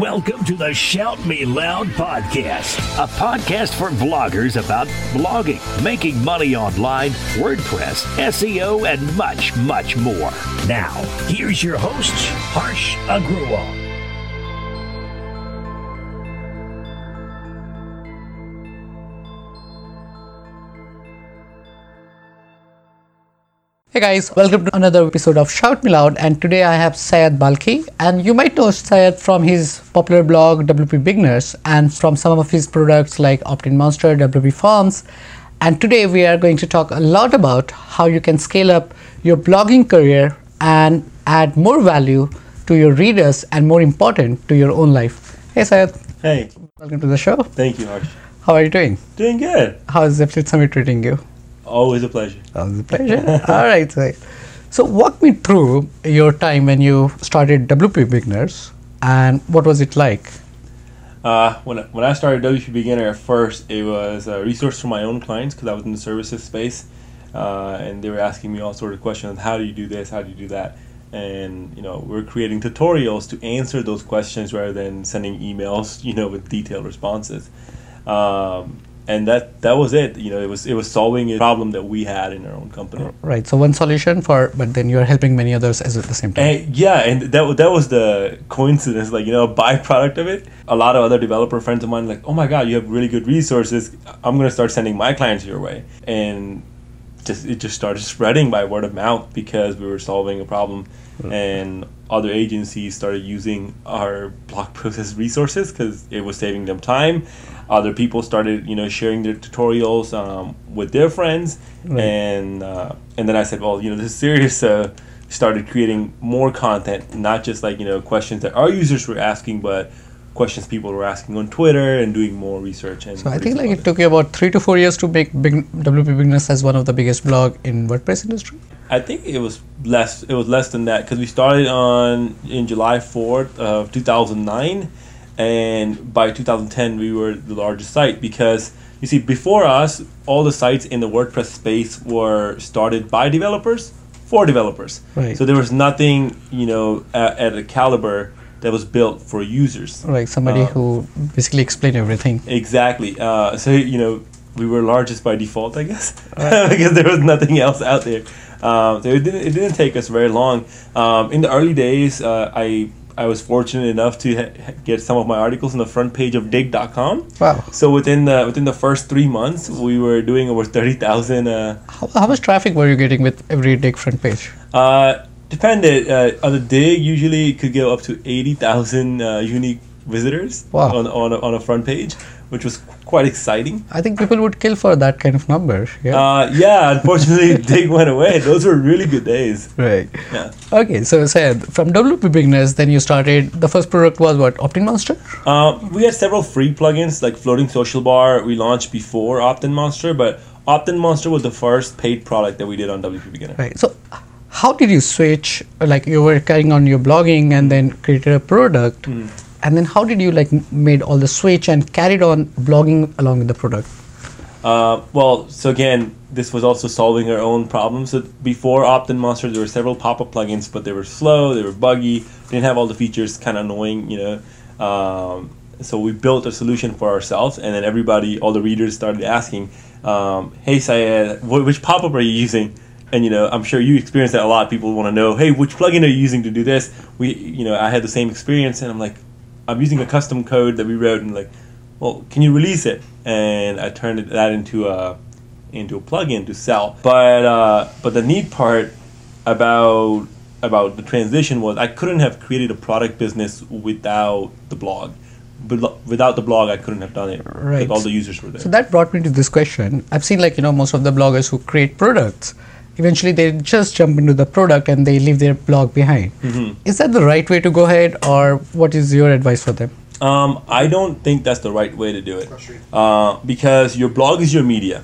Welcome to the Shout Me Loud podcast, a podcast for vloggers about blogging, making money online, WordPress, SEO, and much, much more. Now, here's your host, Harsh Agrawal. Hey guys, welcome to another episode of Shout Me Loud and today I have Syed Balkhi and you might know Syed from his popular blog WP Beginners and from some of his products like Opt-in Monster, WP Forms and today we are going to talk a lot about how you can scale up your blogging career and add more value to your readers and more important to your own life. Hey Syed, Hey, welcome to the show. thank you, Harsh. How are you doing? Doing good. How is Affiliate Summit treating you? Always a pleasure. Always a pleasure. All right, so, so walk me through your time when you started WP Beginners and what was it like? Uh, when, I- when I started WP Beginner at first, it was a resource for my own clients because I was in the services space, uh, and they were asking me all sort of questions: How do you do this? How do you do that? And you know, we're creating tutorials to answer those questions rather than sending emails, you know, with detailed responses. Um, and that that was it. You know, it was it was solving a problem that we had in our own company. Right, so one solution for, but then you are helping many others as at the same time. And yeah, and that that was the coincidence, like you know, a byproduct of it. A lot of other developer friends of mine, like, oh my god, you have really good resources. I'm gonna start sending my clients your way, and just it just started spreading by word of mouth because we were solving a problem, and other agencies started using our block process resources because it was saving them time. Other people started, you know, sharing their tutorials um, with their friends, and uh, and then I said, well, you know, this is serious. Uh, started creating more content, not just like you know questions that our users were asking, but questions people were asking on Twitter and doing more research. And So I think like it took you about three to four years to make Big, WP Beginners as one of the biggest blog in WordPress industry. I think it was less. It was less than that because we started on in July fourth of two thousand nine, and by two thousand ten we were the largest site because you see before us all the sites in the WordPress space were started by developers for developers. Right. So there was nothing you know at, at a caliber that was built for users. Like somebody Uh, who basically explained everything. Exactly. Uh, so you know, we were largest by default, I guess, because there was nothing else out there. Um, so it didn't it didn't take us very long. Um, in the early days, uh, I I was fortunate enough to ha- ha- get some of my articles on the front page of Digg.com. Wow. So within the within the first three months, we were doing over thirty thousand. Uh, How, how much traffic were you getting with every Digg front page? uh, depended uh, on the day. Usually, it could go up to eighty thousand uh, unique visitors Wow. on on a, on a front page, which was quite exciting. I think people would kill for that kind of number. Yeah. Uh, yeah, unfortunately, Digg went away. Those were really good days. right. Yeah. Okay, so Syed, from WP Beginners, then you started. The first product was what? Opt-in Monster. Uh, we had several free plugins like Floating Social Bar. We launched before Opt-in Monster, but Opt-in Monster was the first paid product that we did on WP Beginner. Right. So, how did you switch? Like you were carrying on your blogging and then created a product, and then how did you like made all the switch and carried on blogging along with the product? Uh, well, so again, this was also solving our own problems. So before Opt-in Monster, there were several pop-up plugins, but they were slow, they were buggy, didn't have all the features, kind of annoying, you know. Um, so we built a solution for ourselves, and then everybody, all the readers, started asking, um, "Hey Syed, wh- which pop-up are you using?" And you know, I'm sure you experience that a lot. People want to know, "Hey, which plugin are you using to do this?" We, you know, I had the same experience, and I'm like, I'm using a custom code that we wrote, and like, well, can you release it? And I turned that into a into a plugin to sell. But uh, but the neat part about about the transition was I couldn't have created a product business without the blog. Without the blog, I couldn't have done it. Right. All the users were there. So that brought me to this question. I've seen like you know most of the bloggers who create products, eventually they just jump into the product and they leave their blog behind. Is that the right way to go ahead, or what is your advice for them? Um, I don't think that's the right way to do it. Uh, because your blog is your media.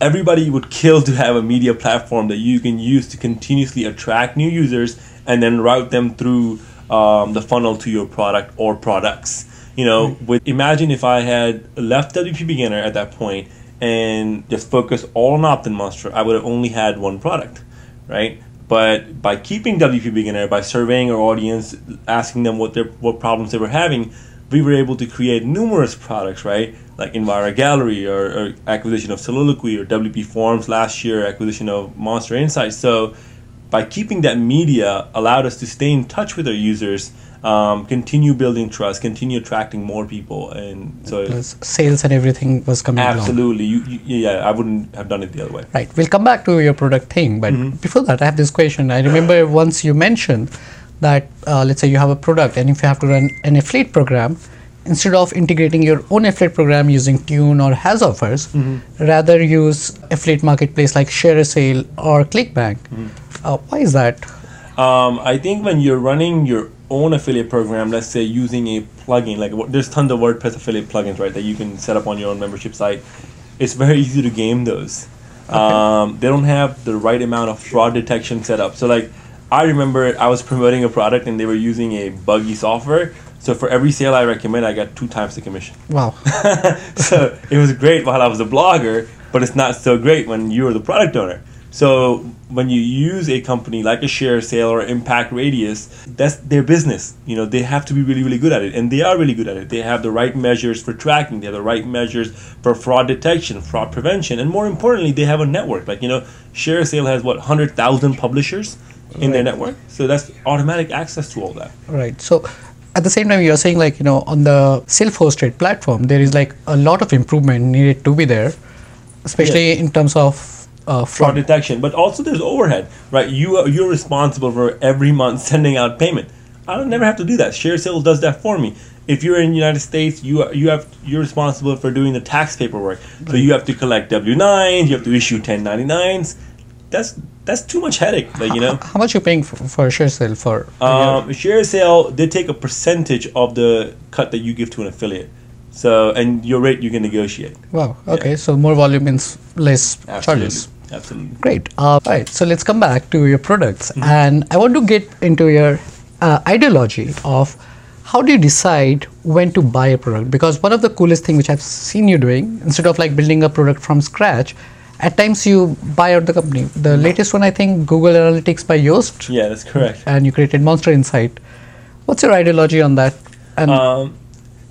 Everybody would kill to have a media platform that you can use to continuously attract new users and then route them through um, the funnel to your product or products. You know, with imagine if I had left WP Beginner at that point and just focus all on Opt-in Monster, I would have only had one product, right? But by keeping WP Beginner, by surveying our audience, asking them what their what problems they were having, we were able to create numerous products, right? Like Envira Gallery or, or acquisition of Soliloquy or WP Forms last year, acquisition of Monster Insights. So by keeping that media allowed us to stay in touch with our users, um, continue building trust, continue attracting more people, and so Plus sales and everything was coming absolutely, you, you, yeah, I wouldn't have done it the other way. Right. We'll come back to your product thing, but Mm-hmm. before that, I have this question. I remember once you mentioned that, uh, let's say you have a product, and if you have to run an affiliate program, instead of integrating your own affiliate program using Tune or HasOffers, Mm-hmm. rather use affiliate marketplace like ShareASale or ClickBank. Mm-hmm. Uh, why is that? Um, I think when you're running your own affiliate program, let's say using a plugin, like there's tons of WordPress affiliate plugins, right, that you can set up on your own membership site. It's very easy to game those. Um, they don't have the right amount of fraud detection set up. So, like, I remember I was promoting a product and they were using a buggy software. So for every sale I recommend, I got two times the commission. Wow. so it was great while I was a blogger, but it's not so great when you're the product owner. So when you use a company like a share sale or Impact Radius, that's their business. You know, they have to be really, really good at it. And they are really good at it. They have the right measures for tracking, they have the right measures for fraud detection, fraud prevention, and more importantly, they have a network. Like, you know, share sale has what, hundred thousand publishers in their network. So that's automatic access to all that. Right. So at the same time, you're saying like you know on the self-hosted platform, there is like a lot of improvement needed to be there, especially in terms of uh, fraud detection, but also there's overhead, right? You are, you're responsible for every month sending out payment. I don't never have to do that. Share Sales does that for me. If you're in the United States, you are, you have you're responsible for doing the tax paperwork. So you have to collect W nines, you have to issue 1099s. That's that's too much headache, like you know. How much you paying for, for share sale for? Um, share sale, they take a percentage of the cut that you give to an affiliate. So and your rate you can negotiate. wow. Okay. So more volume means less charges. Absolutely. Great. Uh, all right. So let's come back to your products, Mm-hmm. and I want to get into your uh, ideology of how do you decide when to buy a product? Because one of the coolest things which I've seen you doing, instead of like building a product from scratch, at times you buy out the company. The latest one, I think, Google Analytics by Yoast, Yeah, that's correct. and you created Monster Insight. What's your ideology on that? And Um,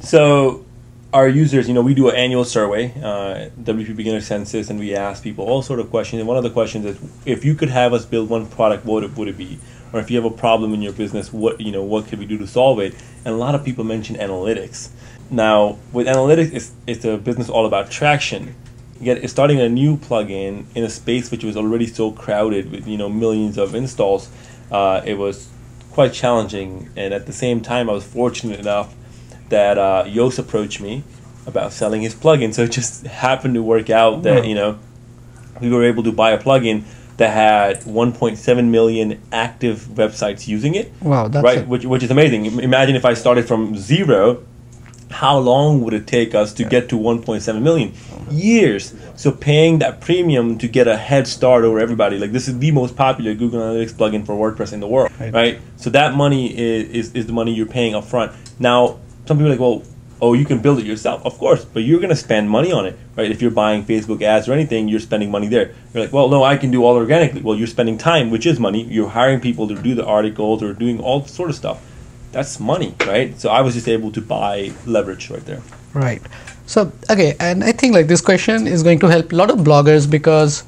so our users, you know, we do an annual survey, uh, WP Beginner Census, and we ask people all sort of questions. And one of the questions is, if you could have us build one product, what would it be? Or if you have a problem in your business, what you know, what could we do to solve it? And a lot of people mention analytics. Now, with analytics, it's, it's a business all about traction. Yet, starting a new plugin in a space which was already so crowded with you know millions of installs. Uh, it was quite challenging, and at the same time, I was fortunate enough that uh, Yoast approached me about selling his plugin. So it just happened to work out that you know we were able to buy a plugin that had 1.7 million active websites using it. Wow, that's right, a- which which is amazing. Imagine if I started from zero. How long would it take us to get to 1.7 million? Years. So paying that premium to get a head start over everybody. Like this is the most popular Google Analytics plugin for WordPress in the world, Right. right? So that money is, is, is the money you're paying up front. Now, some people are like, well, oh, you can build it yourself. Of course, but you're going to spend money on it, right? If you're buying Facebook ads or anything, you're spending money there. You're like, well, no, I can do all organically. Well, you're spending time, which is money. You're hiring people to do the articles or doing all sort of stuff. That's money, right? So I was just able to buy leverage right there. Right. So okay, and I think like this question is going to help a lot of bloggers because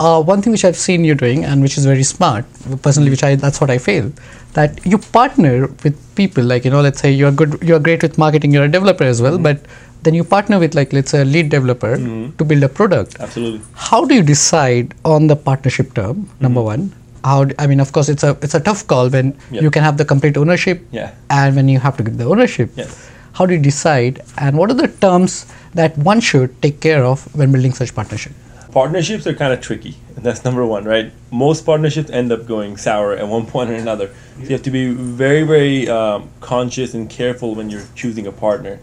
uh, one thing which I've seen you doing and which is very smart, personally, which I that's what I feel, that you partner with people like you know, let's say you're good, you're great with marketing, you're a developer as well, mm-hmm. but then you partner with like let's say a lead developer mm-hmm. to build a product. Absolutely. How do you decide on the partnership term? Mm-hmm. Number one. How d- I mean, of course, it's a it's a tough call when Yeah. you can have the complete ownership, Yeah. and when you have to give the ownership Yes. how do you decide and what are the terms that one should take care of when building such partnership partnerships are kind of tricky and that's number one right? Most partnerships end up going sour at one point or another. So you have to be very very um, conscious and careful when you're choosing a partner.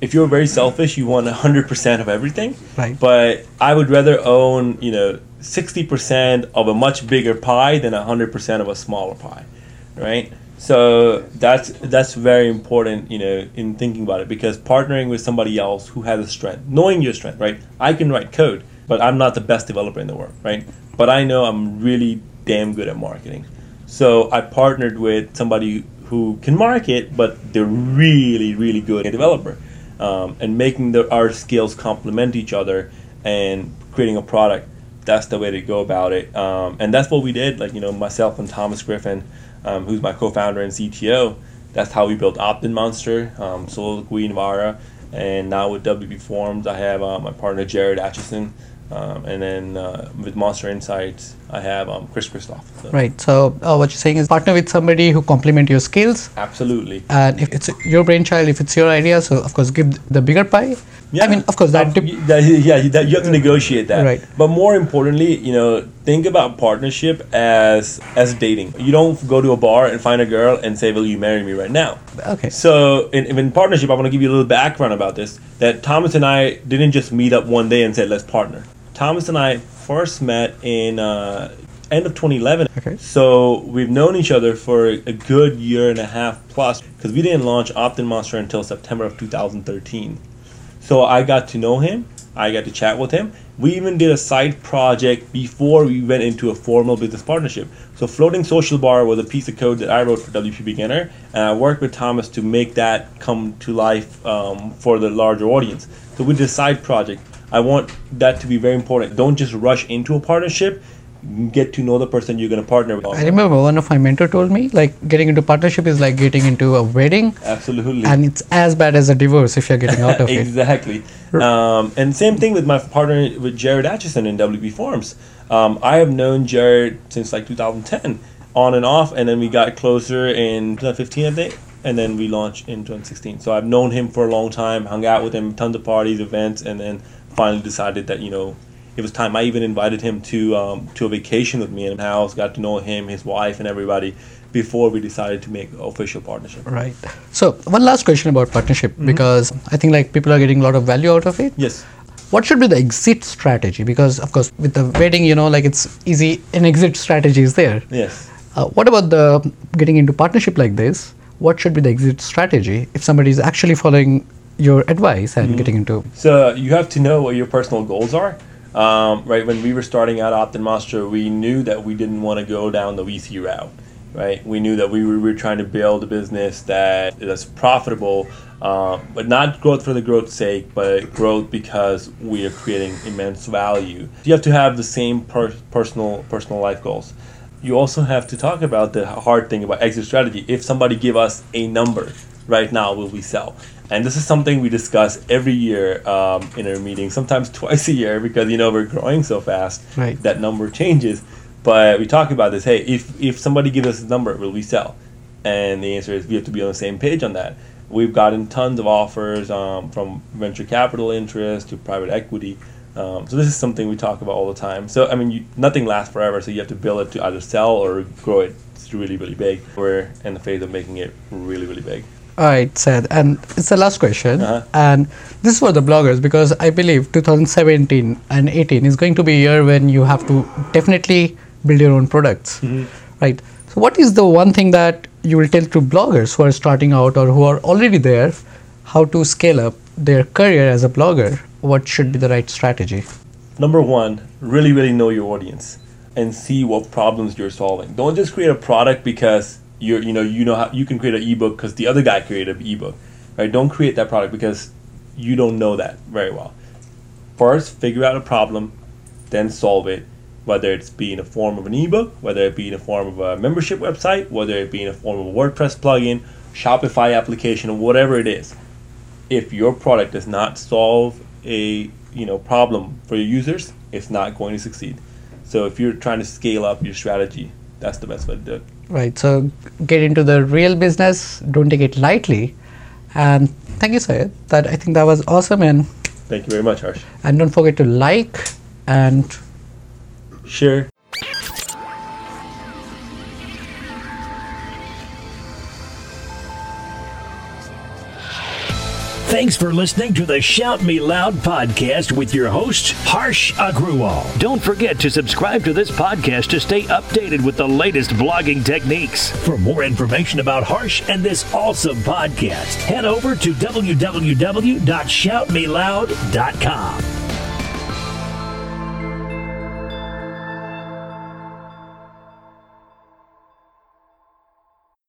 If you're very selfish you want 100% of everything. Right. but i would rather own you know 60% of a much bigger pie than 100% of a smaller pie right? So that's that's very important you know in thinking about it because partnering with somebody else who has a strength knowing your strength right? I can write code but i'm not the best developer in the world right but i know i'm really damn good at marketing. So I partnered with somebody who can market, but they're really, really good at developer, um, and making the, our skills complement each other and creating a product. That's the way to go about it, um, and that's what we did. Like you know, myself and Thomas Griffin, um, who's my co-founder and CTO. That's how we built Optin Monster, um, Soliloquy, Envira, and now with WP Forms, I have uh, my partner Jared Atchison um, and then uh, with Monster Insights, I have um, Chris Christoff. So. Right. So uh, what you're saying is partner with somebody who complement your skills. Absolutely. And if it's your brainchild, if it's your idea, so of course give the bigger pie. Yeah. I mean, of course that. Dip- that yeah, that, you have to negotiate that. Right. But more importantly, you know, think about partnership as as dating. You don't go to a bar and find a girl and say, "Will you marry me right now?" Okay. So in, in partnership, I want to give you a little background about this. That Thomas and I didn't just meet up one day and say, "Let's partner." Thomas and I first met in uh, end of 2011. Okay. So we've known each other for a good year and a half plus because we didn't launch Optin Monster until September of 2013. So I got to know him. I got to chat with him. We even did a side project before we went into a formal business partnership. So Floating Social Bar was a piece of code that I wrote for WP Beginner, and I worked with Thomas to make that come to life um, for the larger audience. So we did a side project I want that to be very important. Don't just rush into a partnership. Get to know the person you're going to partner with. I remember one of my mentor told me like getting into partnership is like getting into a wedding. Absolutely. And it's as bad as a divorce if you're getting out of exactly. it. Exactly. Um, and same thing with my partner with Jared Atchison in WP Forms. Um, I have known Jared since like 2010, on and off, and then we got closer in 2015, I think and then we launched in 2016. So I've known him for a long time, hung out with him, tons of parties, events, and then finally decided that you know it was time. I even invited him to um, to a vacation with me in the house. Got to know him, his wife, and everybody before we decided to make official partnership. Right. So one last question about partnership mm-hmm. because I think like people are getting a lot of value out of it. Yes. What should be the exit strategy? Because of course with the wedding, you know, like it's easy. An exit strategy is there. Yes. Uh, what about the getting into partnership like this? What should be the exit strategy if somebody is actually following your advice and mm-hmm. getting into? So you have to know what your personal goals are. Um, right when we were starting out Optin Monster, we knew that we didn't want to go down the VC route. Right, we knew that we were, we were trying to build a business that is profitable, uh, but not growth for the growth's sake, but growth because we are creating immense value. You have to have the same per- personal personal life goals. You also have to talk about the hard thing about exit strategy. If somebody give us a number right now, will we sell? And this is something we discuss every year um, in our meeting, sometimes twice a year, because you know we're growing so fast right. that number changes. But we talk about this. Hey, if if somebody gives us a number, will we sell? And the answer is we have to be on the same page on that. We've gotten tons of offers um, from venture capital interest to private equity. Um, so this is something we talk about all the time. So I mean, you, nothing lasts forever. So you have to build it to either sell or grow it really, really big. We're in the phase of making it really, really big. All right, Syed, and it's the last question, uh-huh. and this is for the bloggers because I believe 2017 and 18 is going to be a year when you have to definitely build your own products, mm-hmm. right? So, what is the one thing that you will tell to bloggers who are starting out or who are already there, how to scale up their career as a blogger? What should be the right strategy? Number one, really, really know your audience and see what problems you're solving. Don't just create a product because you're you know you know how you can create an ebook because the other guy created an ebook right? Don't create that product because you don't know that very well. First figure out a problem then solve it whether it's be in a form of an ebook whether it be in a form of a membership website whether it be in a form of a wordpress plugin shopify application or whatever it is. If your product does not solve a you know problem for your users it's not going to succeed. So if you're trying to scale up your strategy that's the best way to do it Right. So get into the real business. Don't take it lightly. And thank you, Syed. That I think that was awesome. And thank you very much, Harsh. And don't forget to like and share. Thanks for listening to the Shout Me Loud podcast with your host, Harsh Agrawal. Don't forget to subscribe to this podcast to stay updated with the latest blogging techniques. For more information about Harsh and this awesome podcast, head over to www.shoutmeloud.com.